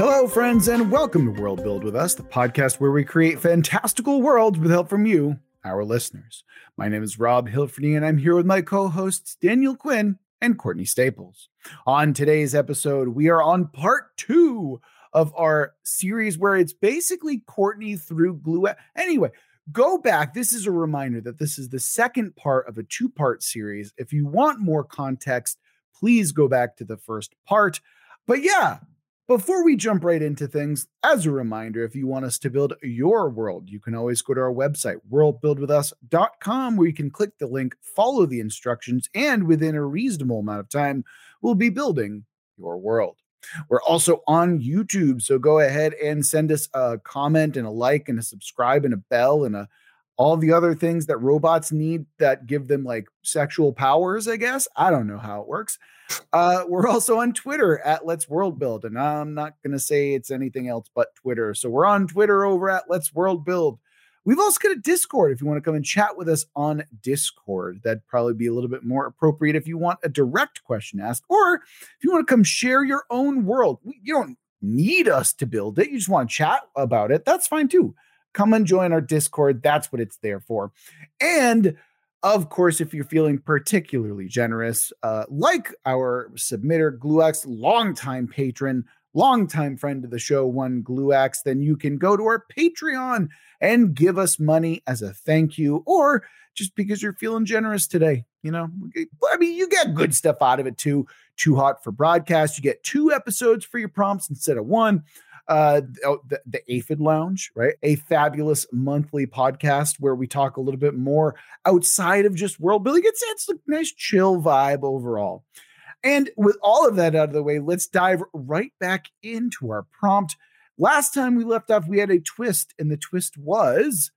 Hello, friends, and welcome to World Build with Us, the podcast where we create fantastical worlds with help from you, our listeners. My name is Rob Hilferty, and I'm here with my co hosts, Daniel Quinn and Courtney Staples. On today's episode, we are on part two of our series where it's basically Courtney through Glue. Anyway, go back. This is a reminder that this is the second part of a two part series. If you want more context, please go back to the first part. But yeah, before we jump right into things, as a reminder, if you want us to build your world, you can always go to our website, worldbuildwithus.com, where you can click the link, follow the instructions, and within a reasonable amount of time, we'll be building your world. We're also on YouTube, so go ahead and send us a comment and a like and a subscribe and a bell and a all the other things that robots need that give them like sexual powers, I guess. I don't know how it works. Uh, we're also on Twitter at Let's World Build, and I'm not going to say it's anything else but Twitter. So we're on Twitter over at Let's World Build. We've also got a Discord if you want to come and chat with us on Discord. That'd probably be a little bit more appropriate if you want a direct question asked, or if you want to come share your own world. You don't need us to build it, you just want to chat about it. That's fine too come and join our Discord. That's what it's there for. And of course, if you're feeling particularly generous, uh, like our submitter, Gluax, longtime patron, longtime friend of the show, one Gluax, then you can go to our Patreon and give us money as a thank you, or just because you're feeling generous today. You know, I mean, you get good stuff out of it too. Too hot for broadcast. You get two episodes for your prompts instead of one uh, oh, the, the Aphid Lounge, right? A fabulous monthly podcast where we talk a little bit more outside of just world building. It's, it's a nice chill vibe overall. And with all of that out of the way, let's dive right back into our prompt. Last time we left off, we had a twist, and the twist was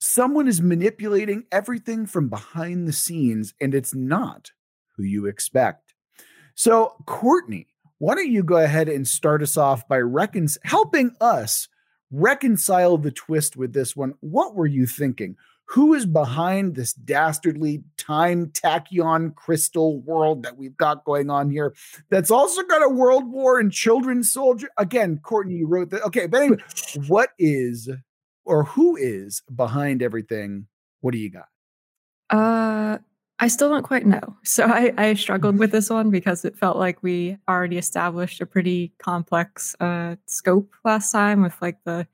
someone is manipulating everything from behind the scenes, and it's not who you expect. So, Courtney, why don't you go ahead and start us off by recon- helping us reconcile the twist with this one? What were you thinking? Who is behind this dastardly time tachyon crystal world that we've got going on here? That's also got a world war and children's soldier. Again, Courtney, you wrote that. Okay, but anyway, what is or who is behind everything? What do you got? Uh, I still don't quite know. So I, I, struggled with this one because it felt like we already established a pretty complex uh, scope last time with like the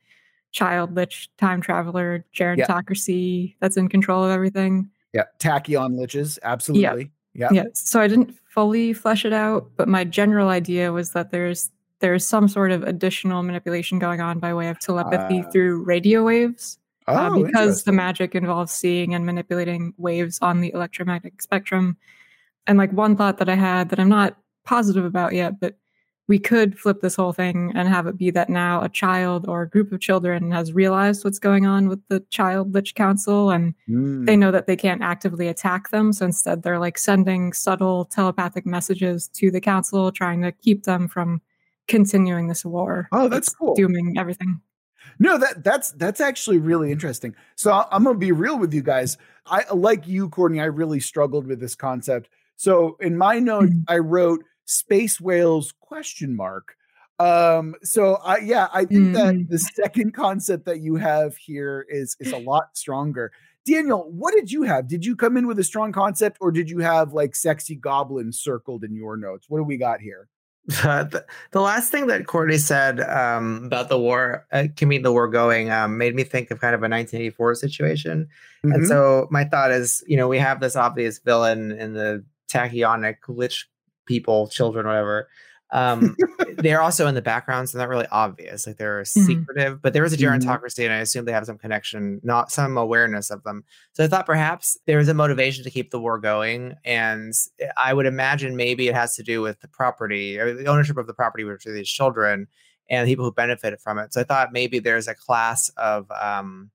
child lich time traveler gerontocracy yeah. that's in control of everything. Yeah, tachyon liches, absolutely. Yeah. yeah. So I didn't fully flesh it out, but my general idea was that there's there's some sort of additional manipulation going on by way of telepathy uh, through radio waves. Oh, uh, because the magic involves seeing and manipulating waves on the electromagnetic spectrum. And like one thought that I had that I'm not positive about yet, but we could flip this whole thing and have it be that now a child or a group of children has realized what's going on with the child lich council and mm. they know that they can't actively attack them so instead they're like sending subtle telepathic messages to the council trying to keep them from continuing this war oh that's, that's cool dooming everything no, that that's that's actually really interesting. So I'm gonna be real with you guys. I like you, Courtney. I really struggled with this concept. So in my note, mm-hmm. I wrote space whales question mark. Um, so I yeah, I think mm-hmm. that the second concept that you have here is is a lot stronger. Daniel, what did you have? Did you come in with a strong concept, or did you have like sexy goblins circled in your notes? What do we got here? The, the last thing that Courtney said um, about the war, uh, keeping the war going, um, made me think of kind of a 1984 situation. Mm-hmm. And so my thought is, you know, we have this obvious villain in the tachyonic lich people, children, whatever, um, they're also in the background, so not really obvious. Like they're mm-hmm. secretive, but there is a mm-hmm. gerontocracy, and I assume they have some connection, not some awareness of them. So I thought perhaps there is a motivation to keep the war going, and I would imagine maybe it has to do with the property or the ownership of the property, which are these children and the people who benefit from it. So I thought maybe there's a class of um,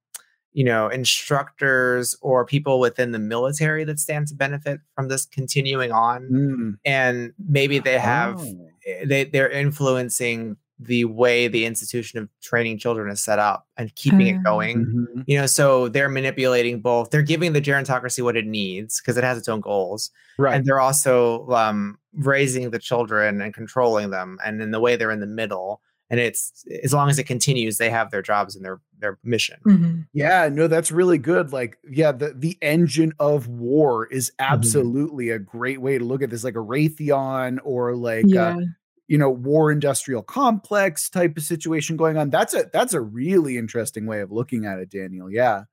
you know instructors or people within the military that stand to benefit from this continuing on mm. and maybe they have oh. Eh, they they're influencing the way the institution of training children is set up and keeping it going mm-hmm. you know so they're manipulating both they're giving the gerontocracy what it needs because it has its own goals right and they're also um, raising the children and controlling them and in the way they're in the middle and it's as long as it continues, they have their jobs and their their mission. Mm-hmm. Yeah, no, that's really good. Like, yeah, the the engine of war is mm-hmm. absolutely mm-hmm. a great way to look at this, like a Raytheon or like yeah. you know, war industrial complex type of situation going on. That's a that's a really interesting way of looking at it, Daniel. Yeah.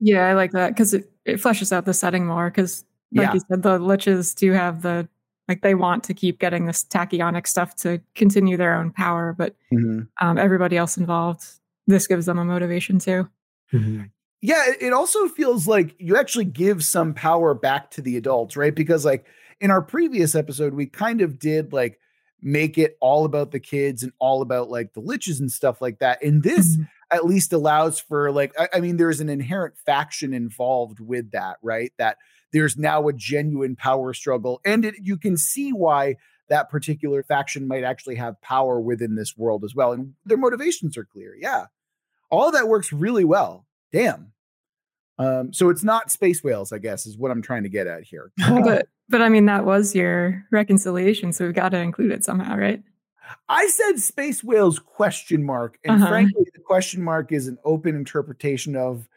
Yeah, I like that because it, it fleshes out the setting more. Because, like yeah. you said, the liches do have the like they want to keep getting this tachyonic stuff to continue their own power, but mm-hmm. um, everybody else involved, this gives them a motivation too. Mm-hmm. Yeah, it also feels like you actually give some power back to the adults, right? Because like in our previous episode, we kind of did like make it all about the kids and all about like the liches and stuff like that. And this mm-hmm at least allows for like I, I mean there's an inherent faction involved with that right that there's now a genuine power struggle and it, you can see why that particular faction might actually have power within this world as well and their motivations are clear yeah all that works really well damn um, so it's not space whales, I guess, is what I'm trying to get at here. but but I mean that was your reconciliation, so we've got to include it somehow, right? I said space whales question mark, and uh-huh. frankly, the question mark is an open interpretation of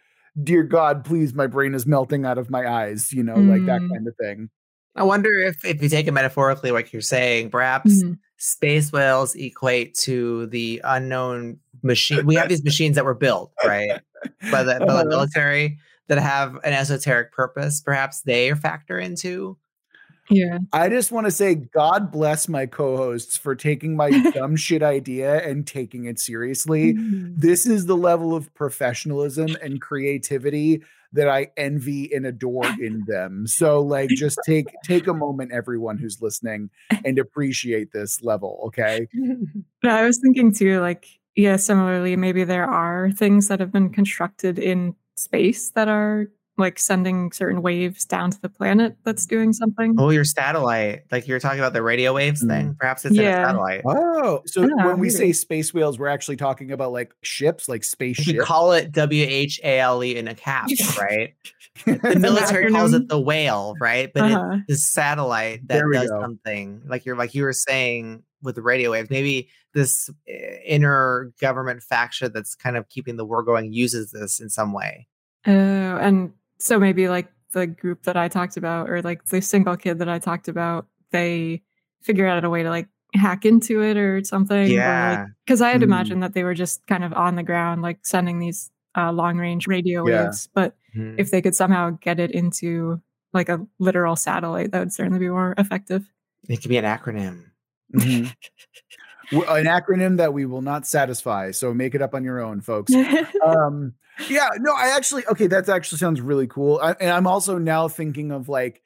"Dear God, please, my brain is melting out of my eyes," you know, mm. like that mm. kind of thing. I wonder if, if you take it metaphorically, like you're saying, perhaps mm. space whales equate to the unknown machine. We have these machines that were built, right, by the, by the uh-huh. military that have an esoteric purpose. Perhaps they factor into yeah. I just want to say, God bless my co hosts for taking my dumb shit idea and taking it seriously. Mm-hmm. This is the level of professionalism and creativity that I envy and adore in them. So like just take take a moment everyone who's listening and appreciate this level, okay? No, I was thinking too like yeah, similarly maybe there are things that have been constructed in space that are like sending certain waves down to the planet that's doing something. Oh, your satellite. Like you're talking about the radio waves mm. thing. Perhaps it's yeah. in a satellite. Oh, so yeah, when we say space whales, we're actually talking about like ships, like spaceships. You call it W H A L E in a cap, right? the military calls it the whale, right? But uh-huh. it's a satellite that does go. something. Like you're like you were saying with the radio waves. Maybe this eh, inner government faction that's kind of keeping the war going uses this in some way. Oh, and so maybe like the group that I talked about, or like the single kid that I talked about, they figure out a way to like hack into it or something. Yeah. Because like, I had mm. imagined that they were just kind of on the ground, like sending these uh, long range radio yeah. waves. But mm. if they could somehow get it into like a literal satellite, that would certainly be more effective. It could be an acronym. Mm-hmm. an acronym that we will not satisfy. So make it up on your own, folks. um, yeah, no, I actually okay. That actually sounds really cool. I, and I'm also now thinking of like,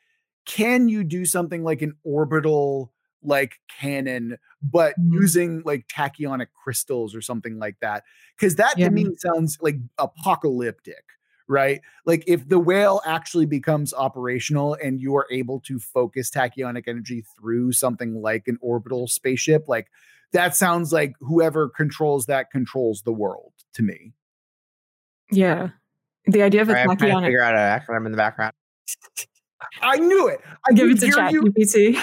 can you do something like an orbital like cannon, but mm-hmm. using like tachyonic crystals or something like that? Because that yeah. to me sounds like apocalyptic right? Like if the whale actually becomes operational and you are able to focus tachyonic energy through something like an orbital spaceship, like that sounds like whoever controls that controls the world to me. Yeah. The idea of a I'm trying to figure out an acronym in the background. I knew it. I give it to chat GPT.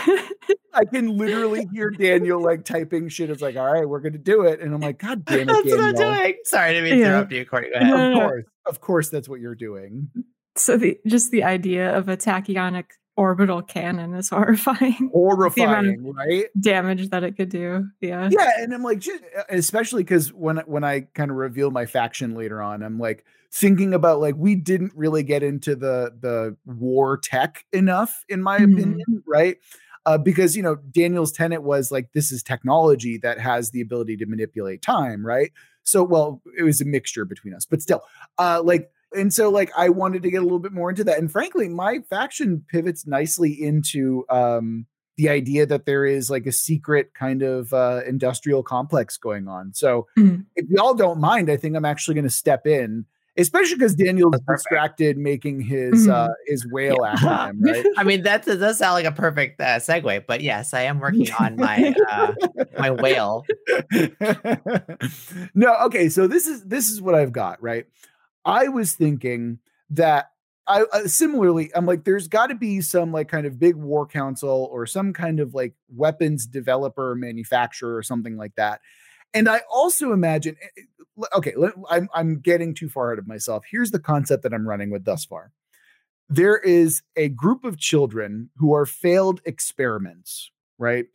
I can literally hear Daniel like typing shit. It's like, all right, we're gonna do it. And I'm like, God damn it. That's Daniel. what I'm doing. Sorry to interrupt you, Courtney. Go ahead. No, no, of course. Of course that's what you're doing. So the just the idea of a tachyonic orbital cannon is horrifying. Horrifying, right? Damage that it could do. Yeah. Yeah, and I'm like, just, especially because when when I kind of reveal my faction later on, I'm like thinking about like we didn't really get into the the war tech enough, in my mm-hmm. opinion, right? Uh, because you know Daniel's tenet was like this is technology that has the ability to manipulate time, right? So, well, it was a mixture between us, but still, uh, like and so like I wanted to get a little bit more into that. And frankly, my faction pivots nicely into um the idea that there is like a secret kind of uh industrial complex going on. So mm-hmm. if y'all don't mind, I think I'm actually going to step in. Especially because Daniel's distracted making his mm-hmm. uh his whale yeah. acronym, right? I mean, that does sound like a perfect uh, segue, but yes, I am working on my uh, my whale. no, okay, so this is this is what I've got, right? I was thinking that I uh, similarly, I'm like, there's got to be some like kind of big war council or some kind of like weapons developer, manufacturer, or something like that. And I also imagine, eh, okay, I'm, I'm getting too far out of myself. Here's the concept that I'm running with thus far there is a group of children who are failed experiments, right?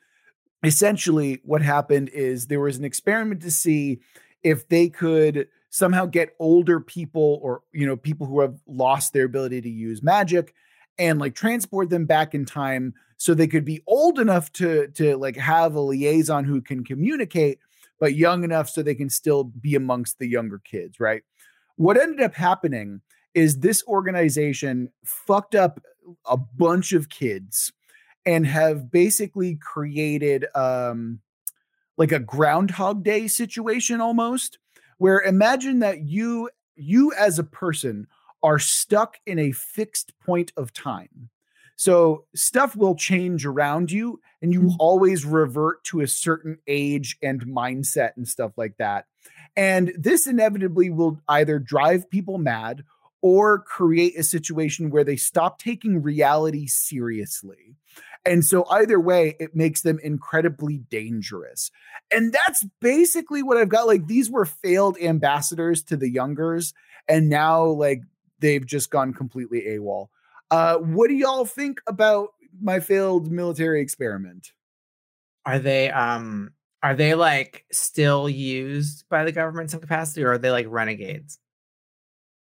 Essentially, what happened is there was an experiment to see if they could somehow get older people or you know people who have lost their ability to use magic and like transport them back in time so they could be old enough to to like have a liaison who can communicate but young enough so they can still be amongst the younger kids right? What ended up happening is this organization fucked up a bunch of kids and have basically created um like a groundhog day situation almost where imagine that you you as a person are stuck in a fixed point of time. So stuff will change around you and you will mm. always revert to a certain age and mindset and stuff like that. And this inevitably will either drive people mad or create a situation where they stop taking reality seriously. And so, either way, it makes them incredibly dangerous. And that's basically what I've got. Like, these were failed ambassadors to the youngers, and now, like, they've just gone completely AWOL. Uh, what do y'all think about my failed military experiment? Are they um are they like still used by the government in some capacity or are they like renegades?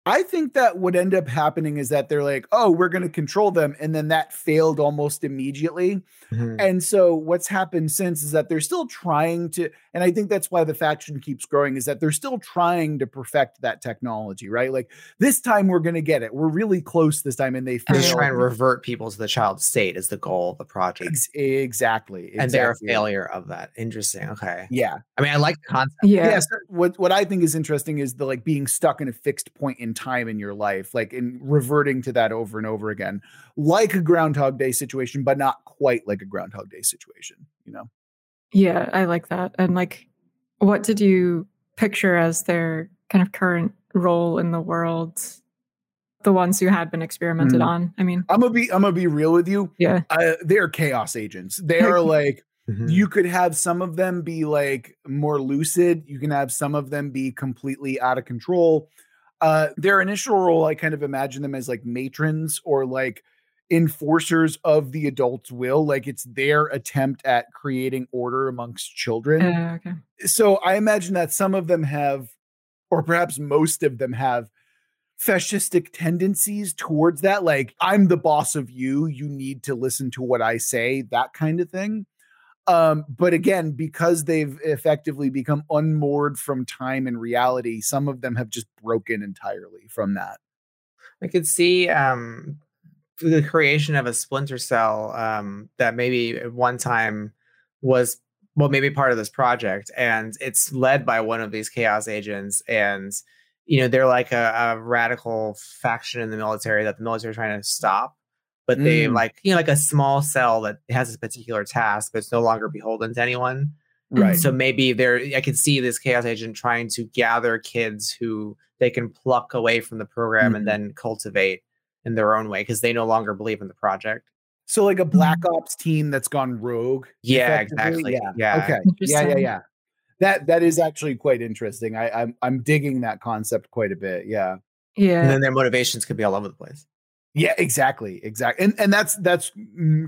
I think that what end up happening is that they're like, oh, we're going to control them. And then that failed almost immediately. Mm-hmm. And so what's happened since is that they're still trying to, and I think that's why the faction keeps growing, is that they're still trying to perfect that technology, right? Like this time we're going to get it. We're really close this time. And they fail. Just try and revert people to the child state is the goal of the project. Ex- exactly, exactly. And they're a failure of that. Interesting. Okay. Yeah. I mean, I like the concept. Yeah. yeah so what, what I think is interesting is the like being stuck in a fixed point in time in your life, like in reverting to that over and over again, like a Groundhog Day situation, but not quite like a Groundhog Day situation, you know? Yeah, I like that. And like, what did you picture as their kind of current role in the world? The ones who had been experimented mm. on. I mean, I'm gonna be I'm gonna be real with you. Yeah, uh, they're chaos agents. They are like Mm-hmm. You could have some of them be like more lucid. You can have some of them be completely out of control. Uh, their initial role, I kind of imagine them as like matrons or like enforcers of the adult's will. Like it's their attempt at creating order amongst children. Uh, okay. So I imagine that some of them have, or perhaps most of them have, fascistic tendencies towards that. Like, I'm the boss of you. You need to listen to what I say, that kind of thing. Um, but again, because they've effectively become unmoored from time and reality, some of them have just broken entirely from that. I could see um, the creation of a splinter cell um, that maybe at one time was well maybe part of this project and it's led by one of these chaos agents and you know they're like a, a radical faction in the military that the military is trying to stop but mm. they like you know like a small cell that has a particular task but it's no longer beholden to anyone. Right. So maybe there i can see this chaos agent trying to gather kids who they can pluck away from the program mm. and mm-hmm. then cultivate in their own way because they no longer believe in the project. So like a black mm-hmm. ops team that's gone rogue yeah exactly. Yeah. Yeah. Okay. Yeah yeah yeah. That that is actually quite interesting. I i'm, I'm digging that concept quite a bit. Yeah. Yeah. and then their motivations could be all over the place yeah, exactly, exactly, and and that's that's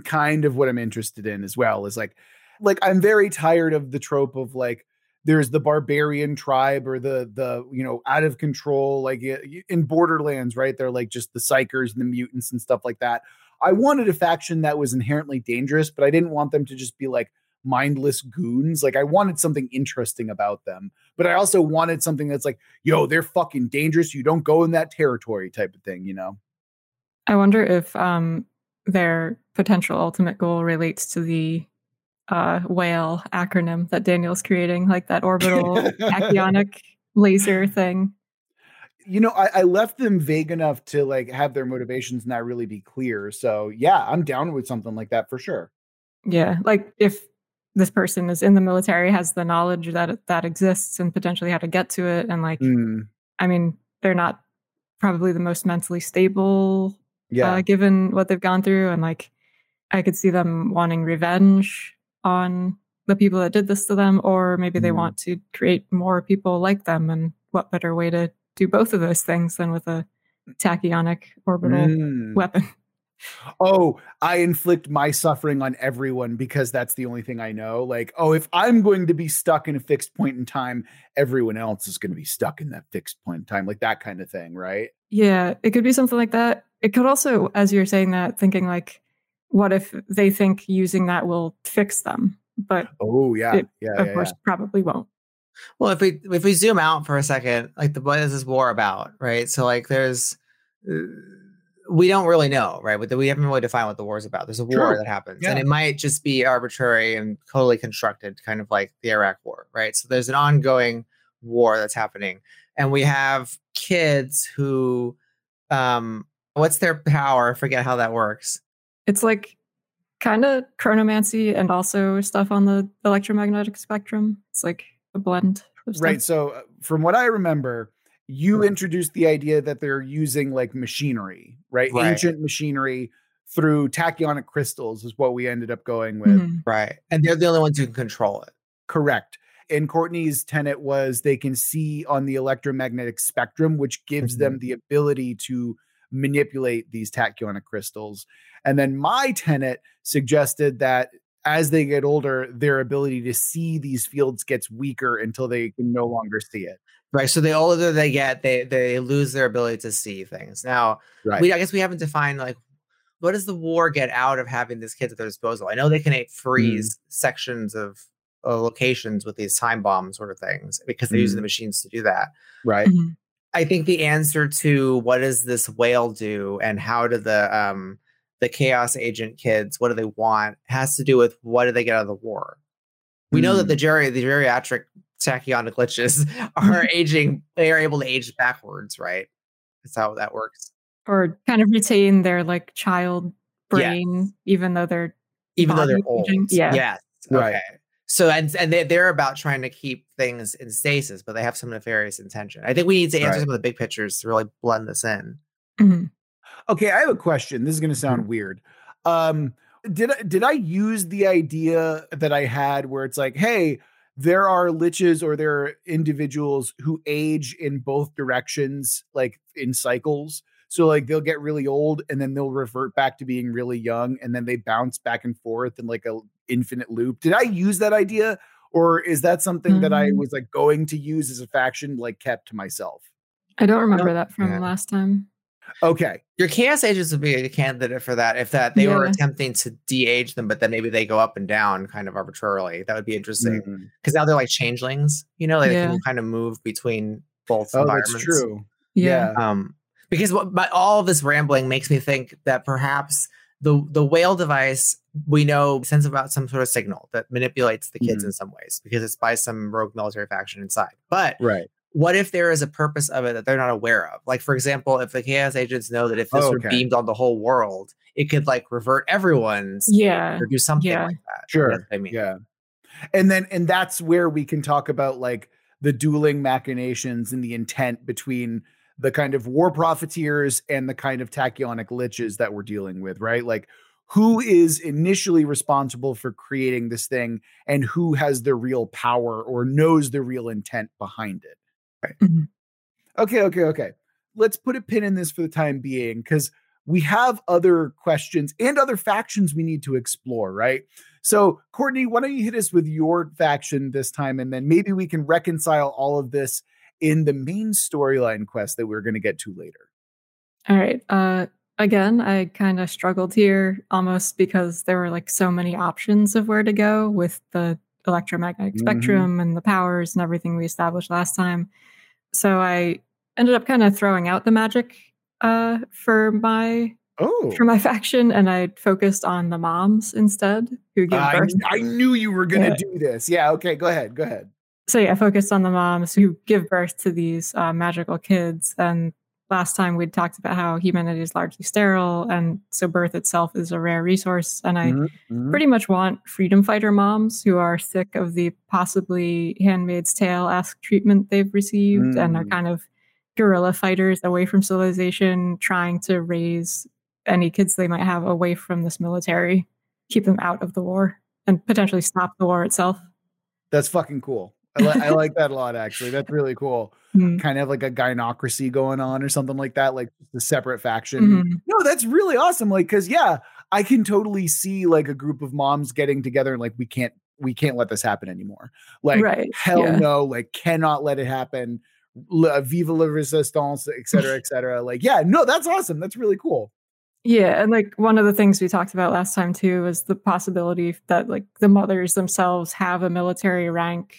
kind of what I'm interested in as well. Is like, like I'm very tired of the trope of like there's the barbarian tribe or the the you know out of control like in Borderlands, right? They're like just the psychos and the mutants and stuff like that. I wanted a faction that was inherently dangerous, but I didn't want them to just be like mindless goons. Like I wanted something interesting about them, but I also wanted something that's like, yo, they're fucking dangerous. You don't go in that territory type of thing, you know? I wonder if um, their potential ultimate goal relates to the uh, whale acronym that Daniel's creating, like that orbital tachyonic laser thing. You know, I, I, left them vague enough to like have their motivations not really be clear. So yeah, I'm down with something like that for sure. Yeah, like if this person is in the military, has the knowledge that that exists, and potentially how to get to it, and like, mm. I mean, they're not probably the most mentally stable yeah. Uh, given what they've gone through. And like, I could see them wanting revenge on the people that did this to them, or maybe they mm. want to create more people like them. And what better way to do both of those things than with a tachyonic orbital mm. weapon? oh, I inflict my suffering on everyone because that's the only thing I know. Like, oh, if I'm going to be stuck in a fixed point in time, everyone else is going to be stuck in that fixed point in time, like that kind of thing, right? Yeah, it could be something like that. It could also, as you're saying that, thinking like, what if they think using that will fix them? But oh yeah, it, yeah, of yeah, course, yeah. probably won't. Well, if we if we zoom out for a second, like the what is this war about, right? So like, there's uh, we don't really know, right? We haven't really defined what the war is about. There's a war True. that happens, yeah. and it might just be arbitrary and totally constructed, kind of like the Iraq War, right? So there's an ongoing war that's happening, and we have kids who, um, what's their power? I forget how that works. It's like kind of chronomancy and also stuff on the electromagnetic spectrum. It's like a blend. Right. So, uh, from what I remember, you introduced the idea that they're using like machinery, right? right? Ancient machinery through tachyonic crystals is what we ended up going with. Mm-hmm. Right. And they're the only ones who can control it. Correct. And Courtney's tenet was they can see on the electromagnetic spectrum, which gives mm-hmm. them the ability to manipulate these tachyonic crystals. And then my tenet suggested that as they get older, their ability to see these fields gets weaker until they can no longer see it. Right. So the older they get, they they lose their ability to see things. Now, right. we I guess we haven't defined like what does the war get out of having these kids at their disposal? I know they can mm. freeze mm. sections of uh, locations with these time bomb sort of things because they're mm. using the machines to do that. Right. Mm-hmm. I think the answer to what does this whale do and how do the um the chaos agent kids what do they want has to do with what do they get out of the war. We mm. know that the geri the geriatric tachyonic glitches are aging, they are able to age backwards, right? That's how that works. Or kind of retain their like child brain, yes. even though they're even though they're old. Yeah. Yes. Right. Okay. So and and they, they're about trying to keep things in stasis, but they have some nefarious intention. I think we need to answer right. some of the big pictures to really blend this in. Mm-hmm. Okay, I have a question. This is going to sound mm-hmm. weird. Um, did I, did I use the idea that I had where it's like, hey, there are liches or there are individuals who age in both directions, like in cycles. So like they'll get really old and then they'll revert back to being really young and then they bounce back and forth in like a infinite loop. Did I use that idea or is that something mm-hmm. that I mm. was like going to use as a faction like kept to myself? I don't remember that from yeah. last time. Okay. Your chaos agents would be a candidate for that if that they yeah. were attempting to de-age them, but then maybe they go up and down kind of arbitrarily. That would be interesting. Because mm-hmm. now they're like changelings, you know, like yeah. they can kind of move between both oh, environments. That's true. Yeah. Um, because what but all of this rambling makes me think that perhaps the the whale device we know sends about some sort of signal that manipulates the kids mm-hmm. in some ways because it's by some rogue military faction inside. But right what if there is a purpose of it that they're not aware of? Like, for example, if the chaos agents know that if this oh, okay. were beamed on the whole world, it could like revert everyone's yeah or do something yeah. like that. Sure. I mean, yeah. And then, and that's where we can talk about like the dueling machinations and the intent between the kind of war profiteers and the kind of tachyonic liches that we're dealing with, right? Like, who is initially responsible for creating this thing and who has the real power or knows the real intent behind it? Right. Mm-hmm. Okay, okay, okay. Let's put a pin in this for the time being because we have other questions and other factions we need to explore, right? So, Courtney, why don't you hit us with your faction this time, and then maybe we can reconcile all of this in the main storyline quest that we're going to get to later. All right. Uh, again, I kind of struggled here almost because there were like so many options of where to go with the electromagnetic mm-hmm. spectrum and the powers and everything we established last time. So I ended up kind of throwing out the magic uh, for my oh. for my faction, and I focused on the moms instead who give birth. I, I knew you were going to yeah. do this. Yeah. Okay. Go ahead. Go ahead. So yeah, I focused on the moms who give birth to these uh, magical kids, and last time we'd talked about how humanity is largely sterile and so birth itself is a rare resource and i mm-hmm. mm-hmm. pretty much want freedom fighter moms who are sick of the possibly handmaid's tale-esque treatment they've received mm. and are mm. kind of guerrilla fighters away from civilization trying to raise any kids they might have away from this military keep them out of the war and potentially stop the war itself. That's fucking cool. I, li- I like that a lot, actually. That's really cool. Mm-hmm. Kind of like a gynocracy going on or something like that, like the separate faction. Mm-hmm. No, that's really awesome. Like, cause yeah, I can totally see like a group of moms getting together and like, we can't, we can't let this happen anymore. Like, right. hell yeah. no, like, cannot let it happen. La, viva la resistance, et cetera, et cetera. like, yeah, no, that's awesome. That's really cool. Yeah, and like one of the things we talked about last time too was the possibility that like the mothers themselves have a military rank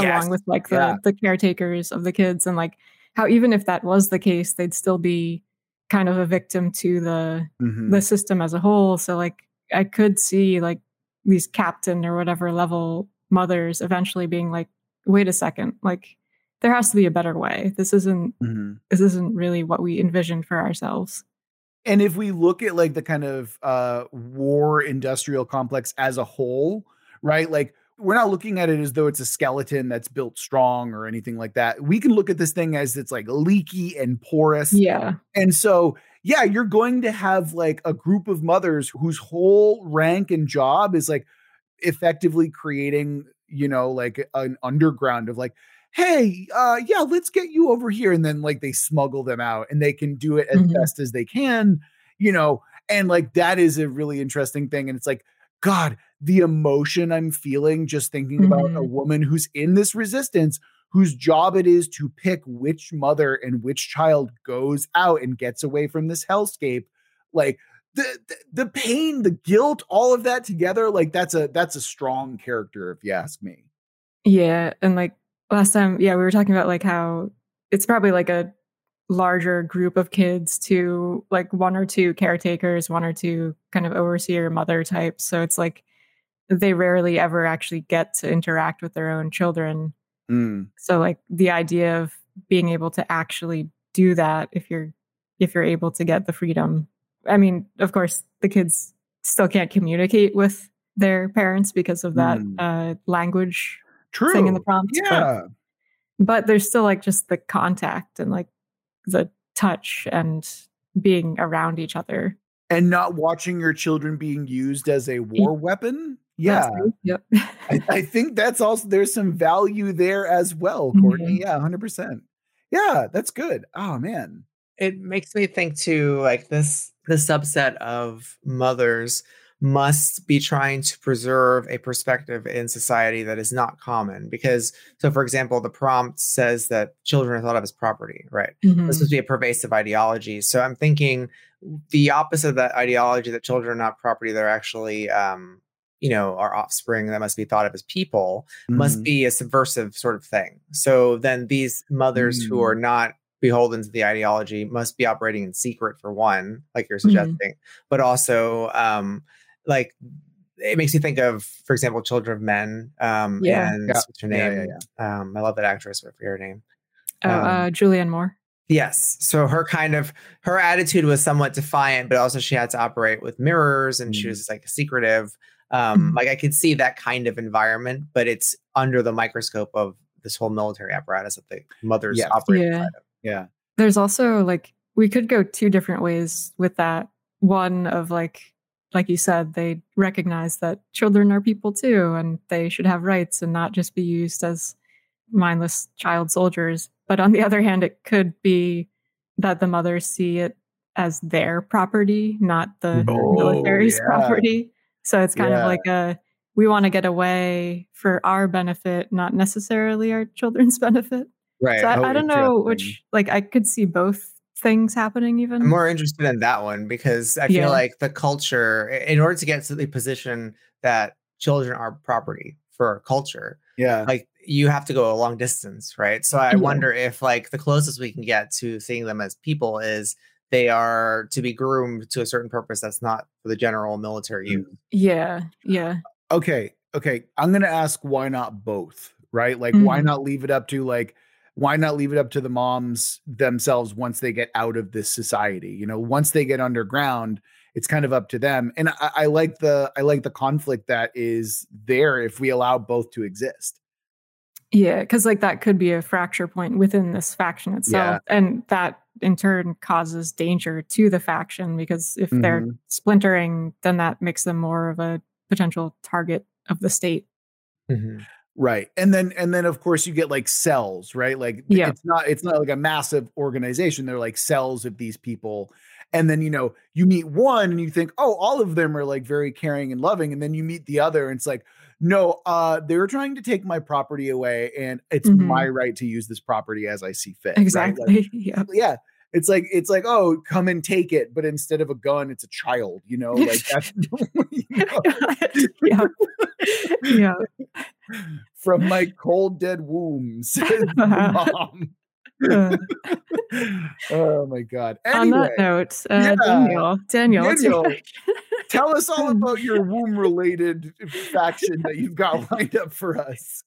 yes. along with like the yeah. the caretakers of the kids and like how even if that was the case they'd still be kind of a victim to the mm-hmm. the system as a whole so like I could see like these captain or whatever level mothers eventually being like wait a second like there has to be a better way this isn't mm-hmm. this isn't really what we envisioned for ourselves and if we look at like the kind of uh, war industrial complex as a whole, right? Like we're not looking at it as though it's a skeleton that's built strong or anything like that. We can look at this thing as it's like leaky and porous. Yeah. And so, yeah, you're going to have like a group of mothers whose whole rank and job is like effectively creating, you know, like an underground of like, hey, uh, yeah, let's get you over here. And then like they smuggle them out and they can do it as mm-hmm. best as they can, you know, and like that is a really interesting thing. And it's like, God, the emotion I'm feeling just thinking mm-hmm. about a mm-hmm. woman who's in this resistance, whose job it is to pick which mother and which child goes out and gets away from this hellscape. Like the, the, the pain, the guilt, all of that together, like that's a that's a strong character, if you ask me. Yeah. And like last time, yeah, we were talking about like how it's probably like a larger group of kids to like one or two caretakers, one or two kind of overseer mother types. So it's like they rarely ever actually get to interact with their own children. Mm. So like the idea of being able to actually do that if you're if you're able to get the freedom. I mean, of course, the kids still can't communicate with their parents because of that mm. uh, language True. thing in the prompt. Yeah. But, but there's still like just the contact and like the touch and being around each other. And not watching your children being used as a war weapon. Yeah. Yep. I, I, think that's also there's some value there as well, Courtney. Mm-hmm. Yeah, 100%. Yeah, that's good. Oh man. It makes me think too like this the subset of mothers must be trying to preserve a perspective in society that is not common. Because, so for example, the prompt says that children are thought of as property, right? Mm-hmm. This must be a pervasive ideology. So I'm thinking the opposite of that ideology that children are not property, they're actually, um, you know, our offspring that must be thought of as people mm-hmm. must be a subversive sort of thing. So then these mothers mm-hmm. who are not beholden to the ideology must be operating in secret for one, like you're mm-hmm. suggesting, but also um, like it makes you think of, for example, Children of Men. Um, yeah. And yeah. what's her name? Yeah, yeah. Um, I love that actress. Forget her name. Oh, um, uh, Julianne Moore. Yes. So her kind of her attitude was somewhat defiant, but also she had to operate with mirrors, and mm-hmm. she was like secretive. Um, mm-hmm. Like I could see that kind of environment, but it's under the microscope of this whole military apparatus that the mothers yes. operate. Yeah. yeah. There's also like we could go two different ways with that. One of like like you said, they recognize that children are people too, and they should have rights and not just be used as mindless child soldiers. But on the other hand, it could be that the mothers see it as their property, not the oh, military's yeah. property. So it's kind yeah. of like a we want to get away for our benefit, not necessarily our children's benefit. Right. So I, I oh, don't know which like I could see both things happening even I'm more interested in that one because i feel yeah. like the culture in order to get to the position that children are property for culture yeah like you have to go a long distance right so i yeah. wonder if like the closest we can get to seeing them as people is they are to be groomed to a certain purpose that's not for the general military use. Yeah yeah. Okay okay i'm gonna ask why not both right? Like mm-hmm. why not leave it up to like why not leave it up to the moms themselves once they get out of this society? You know once they get underground it's kind of up to them. And I, I, like the i like the conflict that is there if we allow both to exist yeah because like that could be a fracture point within this faction itself yeah. and that in turn causes danger to the faction because if mm-hmm. they're splintering then that makes them more of a potential target of the state. Mm-hmm. Right. And then and then of course you get like cells, right? Like yeah. it's not it's not like a massive organization. They're like cells of these people. And then you know, you meet one and you think, "Oh, all of them are like very caring and loving." And then you meet the other and it's like, "No, uh they were trying to take my property away and it's mm-hmm. my right to use this property as I see fit." Exactly. Right? Like, yeah. Yeah it's like it's like oh come and take it but instead of a gun it's a child you know like that's you know? yeah yeah from my cold dead wombs, mom oh my god. Anyway, on that note uh, yeah. daniel daniel, daniel tell us all about your womb related faction that you've got lined up for us.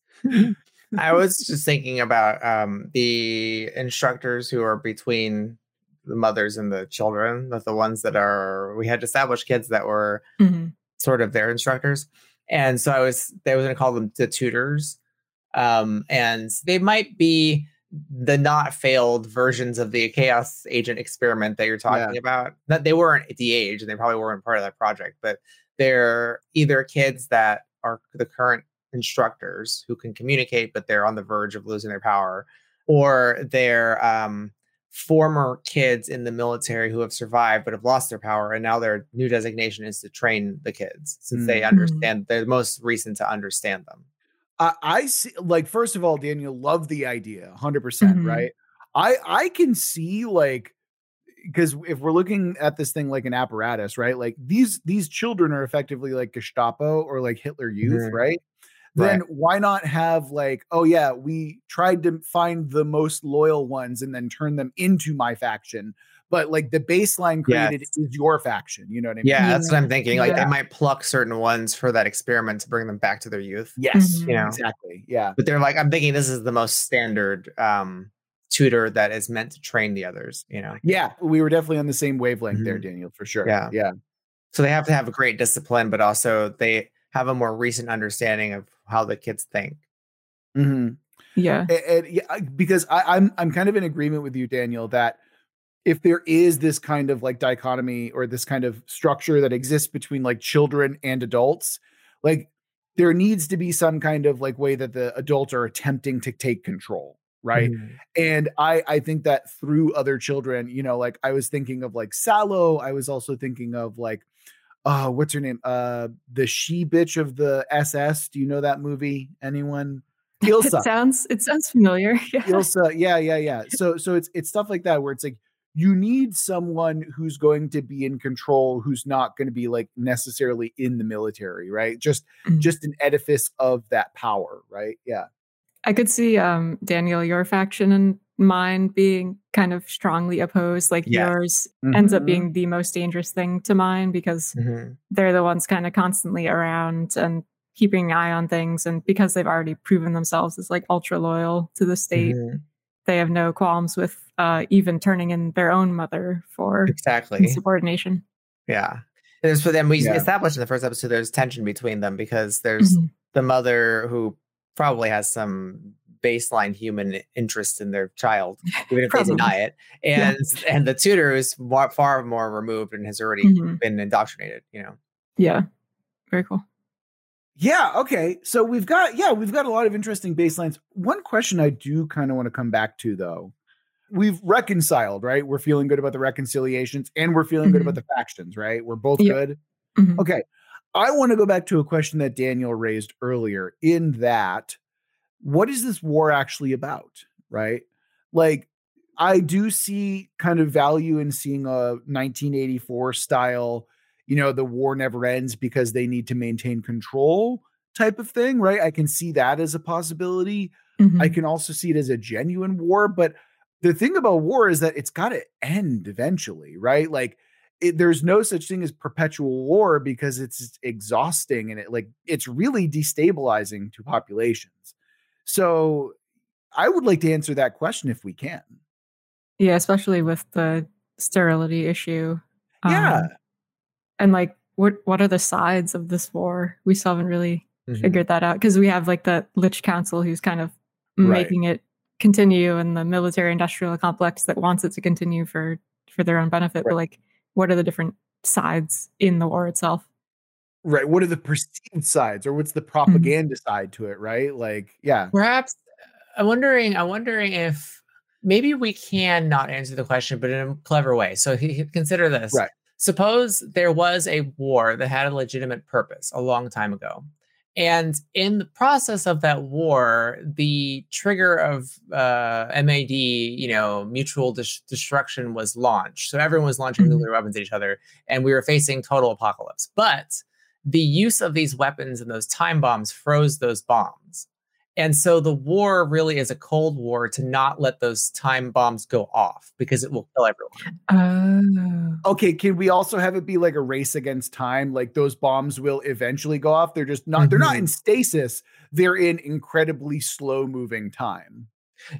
I was just thinking about um, the instructors who are between the mothers and the children, that the ones that are we had established kids that were mm-hmm. sort of their instructors, and so I was they was going to call them the tutors, um, and they might be the not failed versions of the chaos agent experiment that you're talking yeah. about. That they weren't at the age, and they probably weren't part of that project, but they're either kids that are the current instructors who can communicate, but they're on the verge of losing their power, or they're um, former kids in the military who have survived but have lost their power, and now their new designation is to train the kids since mm-hmm. they understand they're most recent to understand them. I, I see, like, first of all, Daniel, love the idea, 100%, mm hmm right? I I can see like because if we're looking at this thing like an apparatus, right? Like these these children are effectively like Gestapo or like Hitler Youth, mm-hmm. right? then right. why not have like, oh yeah, we tried to find the most loyal ones and then turn them into my faction. But like the baseline created yes. is your faction. You know what I mean? Yeah, that's what I'm thinking. Like yeah. they might pluck certain ones for that experiment to bring them back to their youth. Yes, mm-hmm. you know exactly. Yeah, but they're like, I'm thinking this is the most standard um tutor that is meant to train the others. You know? Yeah, we were definitely on the same wavelength mm-hmm. there, Daniel, for sure. Yeah, yeah. So they have to have a great discipline, but also they have a more recent understanding of how the kids think. Mm-hmm. Yeah. And, and, yeah, because I, I'm I'm kind of in agreement with you, Daniel, that if there is this kind of like dichotomy or this kind of structure that exists between like children and adults, like there needs to be some kind of like way that the adults are attempting to take control right? Mm-hmm. and i i think that through other children you know like i was thinking of like Salò i was also thinking of like uh what's her name? Uh the she bitch of the ss do you know that movie? Anyone? Ilsa. it sounds it sounds familiar yeah. Ilsa. Yeah yeah yeah. So so it's it's stuff like that where it's like you need someone who's going to be in control who's not going to be like necessarily in the military right just mm-hmm. just an edifice of that power right yeah i could see um daniel your faction and mine being kind of strongly opposed like yeah. yours mm-hmm. ends up mm-hmm. being the most dangerous thing to mine because mm-hmm. they're the ones kind of constantly around and keeping an eye on things and because they've already proven themselves as like ultra loyal to the state mm-hmm. they have no qualms with uh, even turning in their own mother for exactly subordination yeah there's for them we yeah. established in the first episode there's tension between them because there's mm-hmm. the mother who probably has some baseline human interest in their child, even if they deny it. And yeah. and the tutor is far, far more removed and has already mm-hmm. been indoctrinated. You know. Yeah. Very cool. Yeah. Okay. So we've got yeah we've got a lot of interesting baselines. One question I do kind of want to come back to though. We've reconciled, right? We're feeling good about the reconciliations and we're feeling mm-hmm. good about the factions, right? We're both yep. good. Mm-hmm. Okay. I want to go back to a question that Daniel raised earlier in that what is this war actually about? Right. Like, I do see kind of value in seeing a 1984 style, you know, the war never ends because they need to maintain control type of thing, right? I can see that as a possibility. Mm-hmm. I can also see it as a genuine war, but the thing about war is that it's got to end eventually, right? Like it, there's no such thing as perpetual war because it's exhausting and it like it's really destabilizing to populations. So I would like to answer that question if we can. Yeah, especially with the sterility issue. Yeah. Um, and like what what are the sides of this war? We still haven't really mm-hmm. figured that out because we have like the Lich Council who's kind of right. making it continue and the military industrial complex that wants it to continue for for their own benefit. Right. But like what are the different sides in the war itself? Right. What are the perceived sides or what's the mm-hmm. propaganda mm-hmm. side to it, right? Like, yeah. Perhaps I'm wondering, I'm wondering if maybe we can not answer the question, but in a clever way. So he, consider this. Right. Suppose there was a war that had a legitimate purpose a long time ago. And in the process of that war, the trigger of uh, MAD, you know, mutual dis- destruction was launched. So everyone was launching mm-hmm. nuclear weapons at each other, and we were facing total apocalypse. But the use of these weapons and those time bombs froze those bombs. And so the war really is a cold war to not let those time bombs go off because it will kill everyone. Oh. Okay, can we also have it be like a race against time? Like those bombs will eventually go off. They're just not mm-hmm. they're not in mm-hmm. stasis. They're in incredibly slow moving time.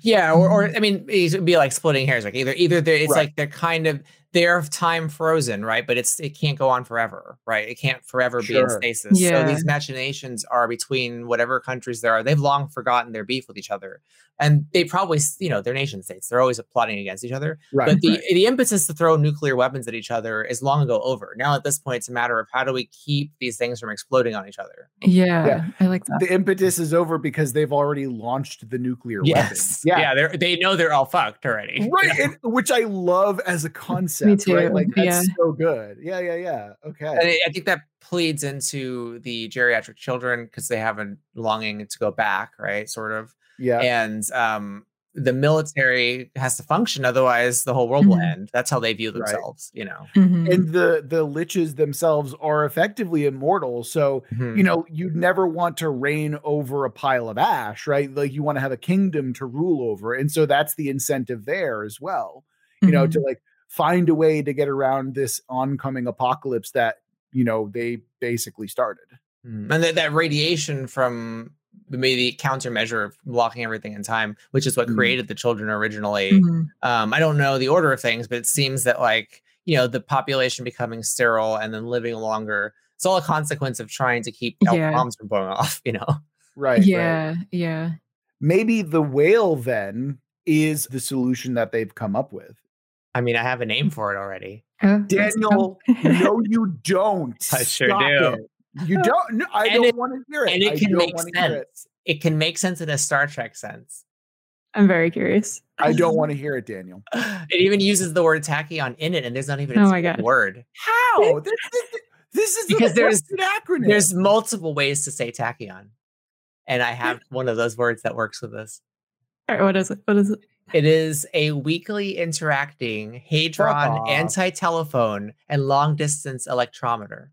Yeah, or, or I mean, it'd be like splitting hairs. Like either either it's right. like they're kind of they're time frozen, right? But it's it can't go on forever, right? It can't forever sure. be in stasis. Yeah. So these machinations are between whatever countries there are. They've long forgotten their beef with each other, and they probably, you know, they're nation states. They're always plotting against each other. Right, but the right. the impetus to throw nuclear weapons at each other is long ago over. Now at this point, it's a matter of how do we keep these things from exploding on each other. Yeah, yeah. I like that. The impetus is over because they've already launched the nuclear yes. weapons. Yeah, yeah, they know they're all fucked already. Right, and, which I love as a concept concept. Me too. Right? Like that's yeah. so good. Yeah, yeah, yeah. Okay. And I think that pleads into the geriatric children because they have a longing to go back, right? Sort of. Yeah. And um the military has to function otherwise the whole world mm-hmm. will end that's how they view themselves right. you know mm-hmm. and the the liches themselves are effectively immortal so mm-hmm. you know you'd never want to reign over a pile of ash right like you want to have a kingdom to rule over and so that's the incentive there as well you know to mm-hmm. like find a way to get around this oncoming apocalypse that you know they basically started mm. and that, that radiation from maybe countermeasure of blocking everything in time which is what mm. created the children originally mm-hmm. um, i don't know the order of things but it seems that like you know the population becoming sterile and then living longer it's all a consequence of trying to keep yeah. bombs from blowing off you know right yeah right. yeah maybe the whale then is the solution that they've come up with I mean, I have a name for it already. Uh, Daniel, no, you don't. I sure Stop do. It. You don't. No, I and don't want to hear it. And it I can make sense. It. it. can make sense in a Star Trek sense. I'm very curious. I don't want to hear it, Daniel. It even uses the word tachyon in it, and there's not even a oh my God. word. How? this, this, this is because there's acronym. There's multiple ways to say tachyon, and I have one of those words that works with this. All right, what is it? What is it? It is a weakly interacting hadron anti-telephone and long distance electrometer.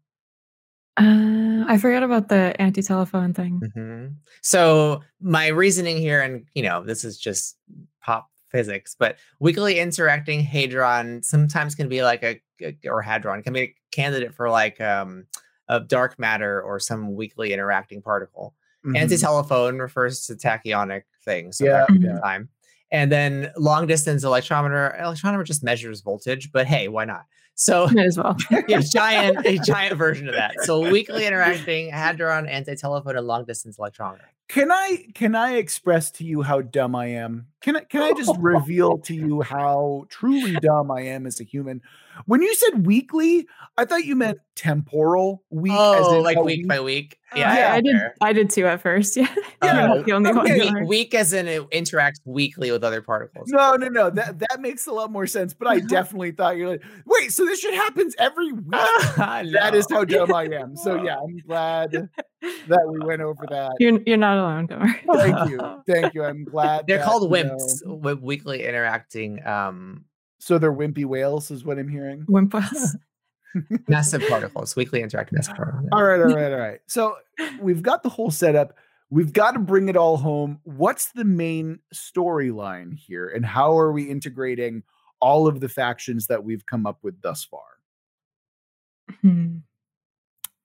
Uh, I forgot about the anti-telephone thing. Mm-hmm. So my reasoning here, and you know, this is just pop physics, but weakly interacting hadron sometimes can be like a or hadron can be a candidate for like um, a dark matter or some weakly interacting particle. Mm-hmm. Anti-telephone refers to tachyonic things. So yeah, yeah. time. And then long distance electrometer, electrometer just measures voltage, but hey, why not? So Might as well. yeah, giant, a giant version of that. So weakly interacting hadron, anti-telephone, and long distance electrometer. Can I can I express to you how dumb I am? Can I can I just reveal to you how truly dumb I am as a human? When you said weekly, I thought you meant temporal week. Oh, like week, week, by week. Yeah, yeah I did. I did too at first. Yeah, yeah. the only okay. one. Week, week, as in it interacts weekly with other particles. No, no, no. That that makes a lot more sense. But I definitely thought you're like, wait, so this shit happens every week. no. That is how dumb I am. So yeah, I'm glad that we went over that. You're you're not alone, don't worry. Thank you, thank you. I'm glad. They're that, called WIMPs, you know, weakly interacting um so they're wimpy whales, is what I'm hearing. Wimp whales. massive particles, weakly interacting massive particles. All right, all right, all right. So we've got the whole setup. We've got to bring it all home. What's the main storyline here, and how are we integrating all of the factions that we've come up with thus far? Hmm.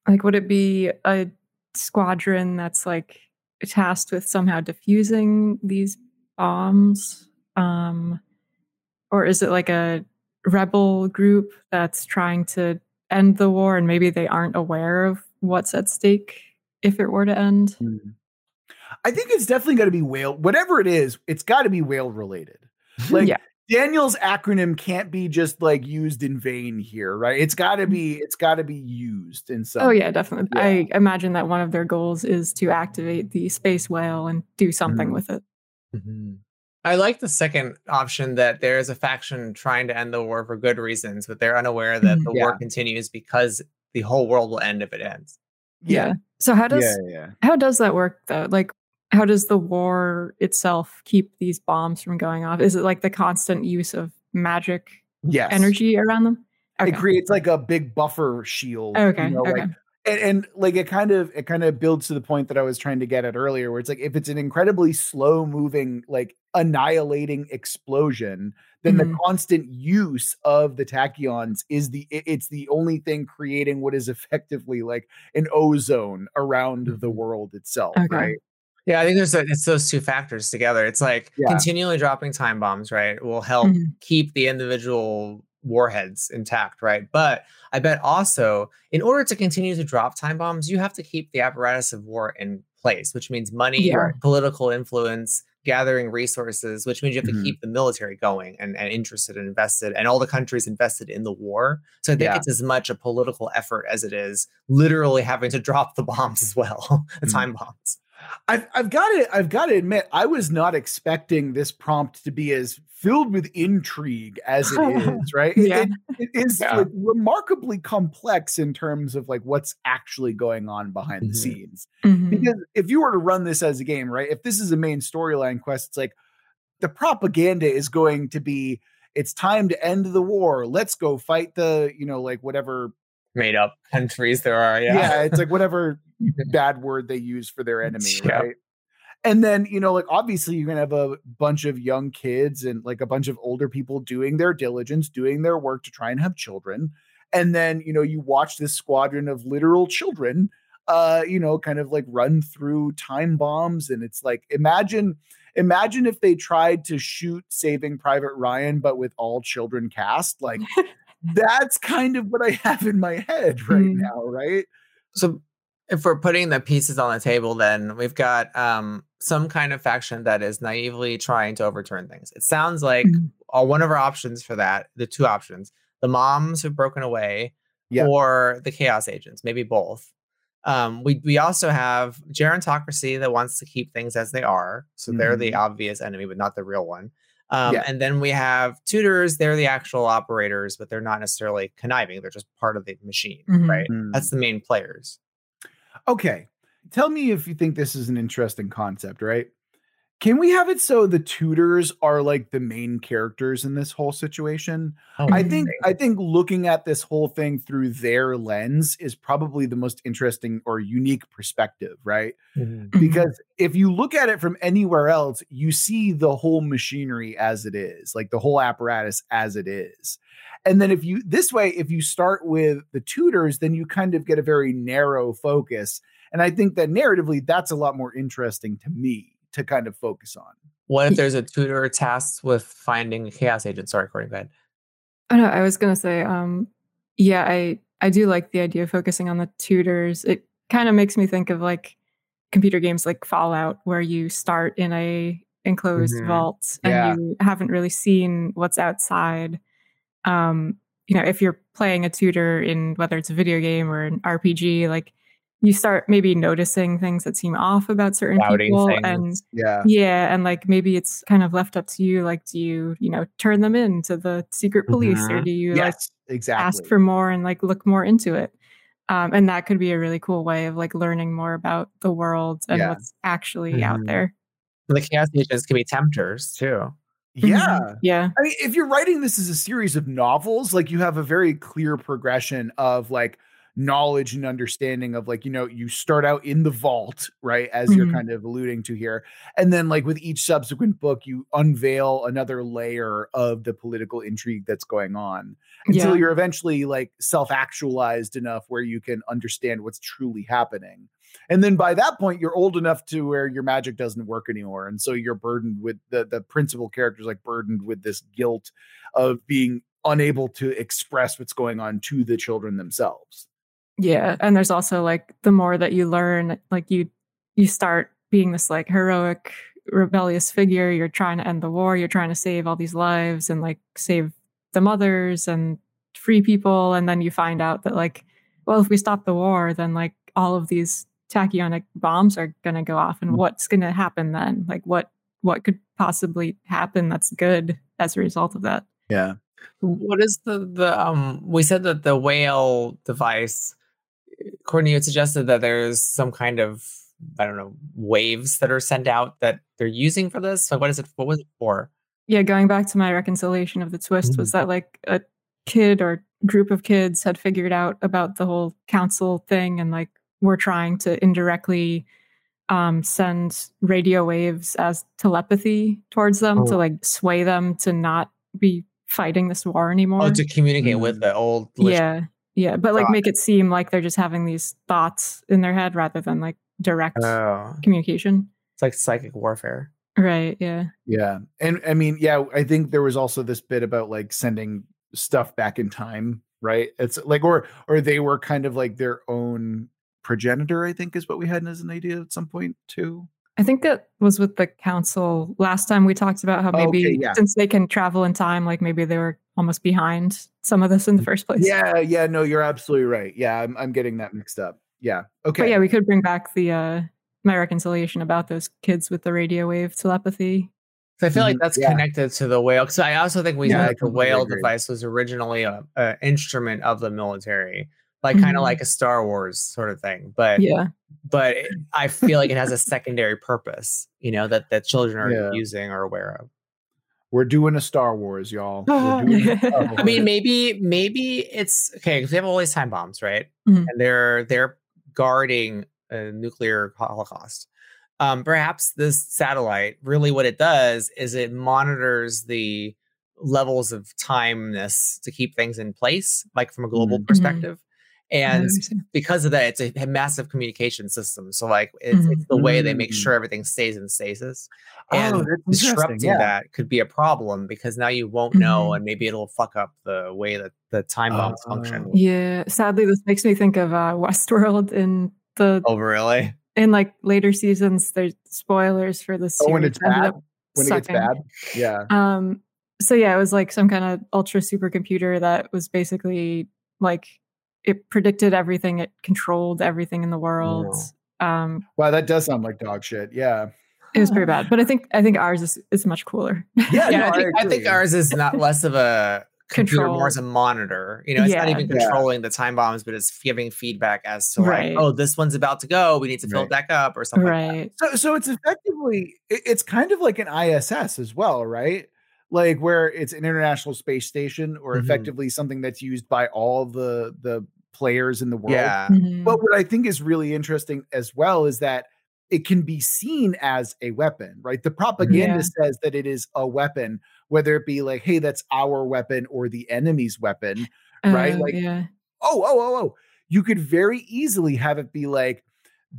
Like, would it be a squadron that's like tasked with somehow diffusing these bombs? Um, or is it like a rebel group that's trying to end the war and maybe they aren't aware of what's at stake if it were to end? Mm. I think it's definitely going to be whale. Whatever it is, it's got to be whale related. Like, yeah. Daniel's acronym can't be just like used in vain here, right? It's got to be it's got to be used in some. Oh yeah, definitely. Yeah. I imagine that one of their goals is to activate the space whale and do something mm-hmm. with it. Mm-hmm. I like the second option that there is a faction trying to end the war for good reasons, but they're unaware that mm-hmm. the yeah. war continues because the whole world will end if it ends. Yeah. yeah. So how does yeah, yeah. how does that work though? Like how does the war itself keep these bombs from going off? Is it like the constant use of magic yes. energy around them? Okay. It creates like a big buffer shield. Okay. You know, okay. Like, and, and, like it kind of it kind of builds to the point that I was trying to get at earlier, where it's like if it's an incredibly slow moving, like annihilating explosion, then mm-hmm. the constant use of the tachyons is the it's the only thing creating what is effectively like an ozone around mm-hmm. the world itself, okay. right? Yeah, I think there's a, it's those two factors together. It's like yeah. continually dropping time bombs, right, will help mm-hmm. keep the individual warheads intact, right? But I bet also, in order to continue to drop time bombs, you have to keep the apparatus of war in place, which means money, yeah. political influence, gathering resources, which means you have to mm-hmm. keep the military going and, and interested and invested, and all the countries invested in the war. So I think yeah. it's as much a political effort as it is literally having to drop the bombs as well, the mm-hmm. time bombs. I've I've got to I've got to admit I was not expecting this prompt to be as filled with intrigue as it is. Right? yeah. it, it is yeah. like remarkably complex in terms of like what's actually going on behind mm-hmm. the scenes. Mm-hmm. Because if you were to run this as a game, right? If this is a main storyline quest, it's like the propaganda is going to be it's time to end the war. Let's go fight the you know like whatever made up countries there are. Yeah, yeah it's like whatever bad word they use for their enemy, right? And then, you know, like obviously you're gonna have a bunch of young kids and like a bunch of older people doing their diligence, doing their work to try and have children. And then, you know, you watch this squadron of literal children uh, you know, kind of like run through time bombs. And it's like imagine imagine if they tried to shoot Saving Private Ryan, but with all children cast. Like that's kind of what I have in my head right mm. now, right? So if we're putting the pieces on the table, then we've got um, some kind of faction that is naively trying to overturn things. It sounds like mm-hmm. all, one of our options for that, the two options, the moms who've broken away, or the chaos agents, maybe both. Um, we we also have gerontocracy that wants to keep things as they are, so mm-hmm. they're the mm-hmm. obvious enemy, but not the real one. Um, yeah. And then we have tutors; they're the actual operators, but they're not necessarily conniving; they're just part of the machine, mm-hmm. right? Mm-hmm. That's the main players. Okay. Tell me if you think this is an interesting concept, right? Can we have it so the tutors are like the main characters in this whole situation? Oh, I think I think looking at this whole thing through their lens is probably the most interesting or unique perspective, right? Mm-hmm. Because if you look at it from anywhere else, you see the whole machinery as it is, like the whole apparatus as it is. And then if you this way, if you start with the tutors, then you kind of get a very narrow focus. And I think that narratively, that's a lot more interesting to me to kind of focus on. What if there's a tutor tasked with finding a chaos agent? Sorry, Courtney, go ahead. Oh no, I was gonna say, um, yeah, I I do like the idea of focusing on the tutors. It kind of makes me think of like computer games like Fallout, where you start in a enclosed mm-hmm. vault and yeah. you haven't really seen what's outside um, you know, if you're playing a tutor in whether it's a video game or an RPG, like you start maybe noticing things that seem off about certain Doubting people things. and yeah yeah and like maybe it's kind of left up to you like do you you know turn them in to the secret police mm-hmm. or do you yes, like exactly. ask for more and like look more into it um, and that could be a really cool way of like learning more about the world and yeah. what's actually mm-hmm. out there the chaos agents can be tempters too yeah. Mm-hmm. Yeah. I mean, if you're writing this as a series of novels, like you have a very clear progression of like knowledge and understanding of like, you know, you start out in the vault, right? As mm-hmm. you're kind of alluding to here. And then like with each subsequent book, you unveil another layer of the political intrigue that's going on until yeah. you're eventually like self-actualized enough where you can understand what's truly happening. And then by that point, you're old enough to where your magic doesn't work anymore. And so you're burdened with the, the principal characters like burdened with this guilt of being unable to express what's going on to the children themselves. Yeah. And there's also like the more that you learn, like you you start being this like heroic rebellious figure. You're trying to end the war. You're trying to save all these lives and like save the mothers and free people. And then you find out that like, well, if we stop the war, then like all of these tachyonic bombs are going to go off. And mm-hmm. what's going to happen then? Like what, what could possibly happen that's good as a result of that? Yeah. What is the, the, um, we said that the whale device, Courtney had suggested that there's some kind of I don't know, waves that are sent out that they're using for this? So what is it? What was it for? Yeah, going back to my reconciliation of the twist mm-hmm. was that like a kid or group of kids had figured out about the whole council thing and like were trying to indirectly um, send radio waves as telepathy towards them oh. to like sway them to not be fighting this war anymore. Oh, to communicate mm-hmm. with the old. Yeah. Yeah. But like make it seem like they're just having these thoughts in their head rather than like direct oh. communication. It's like psychic warfare. Right. Yeah. Yeah. And I mean, yeah, I think there was also this bit about like sending stuff back in time, right? It's like, or, or they were kind of like their own progenitor, I think is what we had as an idea at some point too. I think that was with the council last time we talked about how maybe okay, yeah. since they can travel in time, like maybe they were almost behind some of this in the first place. Yeah, yeah, no, you're absolutely right. Yeah, I'm I'm getting that mixed up yeah. Okay. But yeah, we could bring back the uh my reconciliation about those kids with the radio wave telepathy. So I feel like mm-hmm. that's yeah. connected to the whale. Because I also think we yeah, said the whale agree. device was originally a, a, instrument of the military, like mm-hmm. kind of like a Star Wars sort of thing. But yeah, but it, I feel like it has a secondary purpose. You know that that children are yeah. using or aware of. We're doing a Star Wars, y'all. Star Wars. I mean, maybe maybe it's okay because we have all these time bombs, right? Mm-hmm. And they're they're guarding a nuclear holocaust. Um, perhaps this satellite really what it does is it monitors the levels of timeness to keep things in place, like from a global mm-hmm. perspective. And because of that, it's a, massive communication system. So, like, it's, mm-hmm. it's the way they make mm. sure everything stays in stasis. And oh, disrupting yeah. that could be a problem because now you won't know, mm-hmm. and maybe it'll fuck up the way that the time bombs uh, function. Yeah, sadly, this makes me think of uh, Westworld in the. Oh, really? In like later seasons, there's spoilers for the series. Oh, when it's bad. When sucking. it gets bad. Yeah. Um. So yeah, it was like some kind of ultra supercomputer that was basically like it predicted everything. It controlled everything in the world. Um, wow, that does sound like dog shit. Yeah. It was pretty bad, but I think I think ours is, is much cooler. Yeah, yeah no, I, think, I, I, think, ours is not less of a computer, Control. more as a monitor. You know, it's yeah. not even controlling yeah. the time bombs, but it's giving feedback as to right. like, oh, this one's about to go. We need to fill right. it back up or something. Right. Like so, so it's effectively it's kind of like an ISS as well, right? Like where it's an international space station or mm-hmm. effectively something that's used by all the the players in the world. Yeah. Mm-hmm. But what I think is really interesting as well is that it can be seen as a weapon, right? The propaganda yeah. says that it is a weapon, whether it be like, hey, that's our weapon or the enemy's weapon, uh, right? Like, yeah. oh, oh, oh, oh. You could very easily have it be like,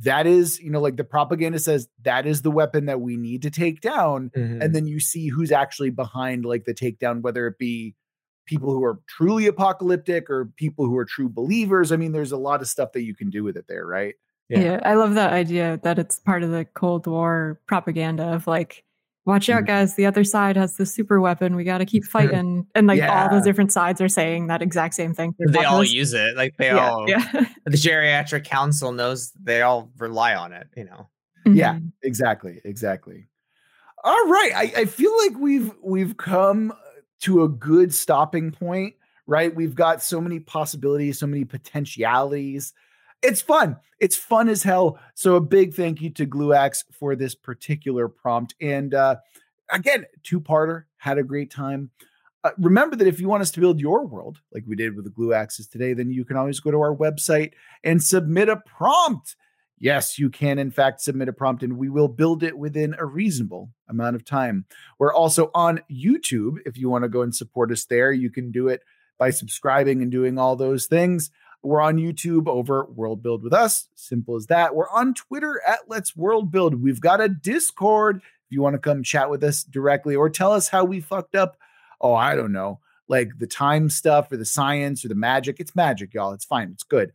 that is, you know, like the propaganda says that is the weapon that we need to take down. Mm-hmm. And then you see who's actually behind like the takedown, whether it be people who are truly apocalyptic or people who are true believers. I mean, there's a lot of stuff that you can do with it there, right? Yeah. yeah I love that idea that it's part of the Cold War propaganda of like, watch out, mm-hmm. guys, the other side has the super weapon. We got to keep fighting. And like yeah. all the different sides are saying that exact same thing. They all use it. Like they yeah, all, yeah. the geriatric council knows they all rely on it, you know? Mm-hmm. Yeah, exactly. Exactly. All right. I, I feel like we've, we've come to a good stopping point, right? We've got so many possibilities, so many potentialities. It's fun. It's fun as hell. So a big thank you to Gluax for this particular prompt. And uh, again, two-parter. Had a great time. Uh, remember that if you want us to build your world like we did with the Gluaxes today, then you can always go to our website and submit a prompt. Yes, you can, in fact, submit a prompt and we will build it within a reasonable amount of time. We're also on YouTube. If you want to go and support us there, you can do it by subscribing and doing all those things. We're on YouTube over World Build with Us. Simple as that. We're on Twitter at Let's World Build. We've got a Discord if you want to come chat with us directly or tell us how we fucked up. Oh, I don't know like the time stuff or the science or the magic. It's magic, y'all. It's fine. It's good.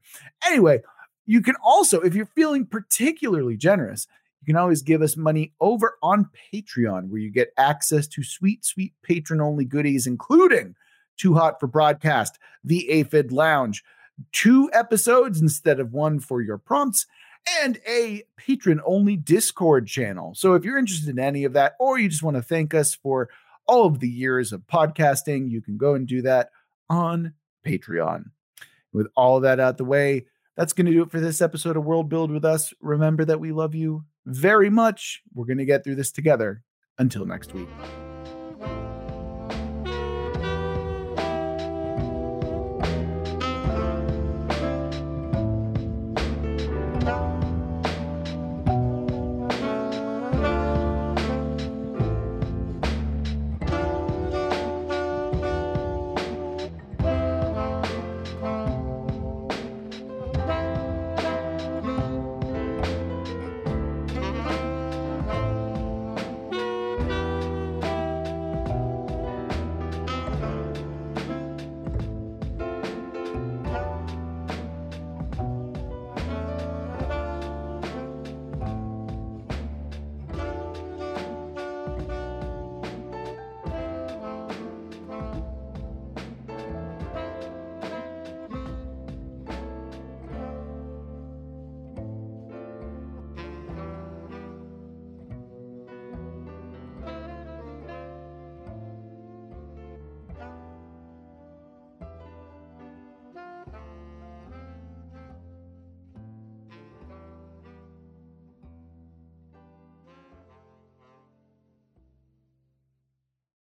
Anyway, you can also, if you're feeling particularly generous, you can always give us money over on Patreon, where you get access to sweet, sweet patron only goodies, including Too Hot for Broadcast, the Aphid Lounge, two episodes instead of one for your prompts, and a patron only Discord channel. So if you're interested in any of that, or you just want to thank us for all of the years of podcasting, you can go and do that on Patreon. With all that out the way, that's going to do it for this episode of World Build with Us. Remember that we love you very much. We're going to get through this together. Until next week.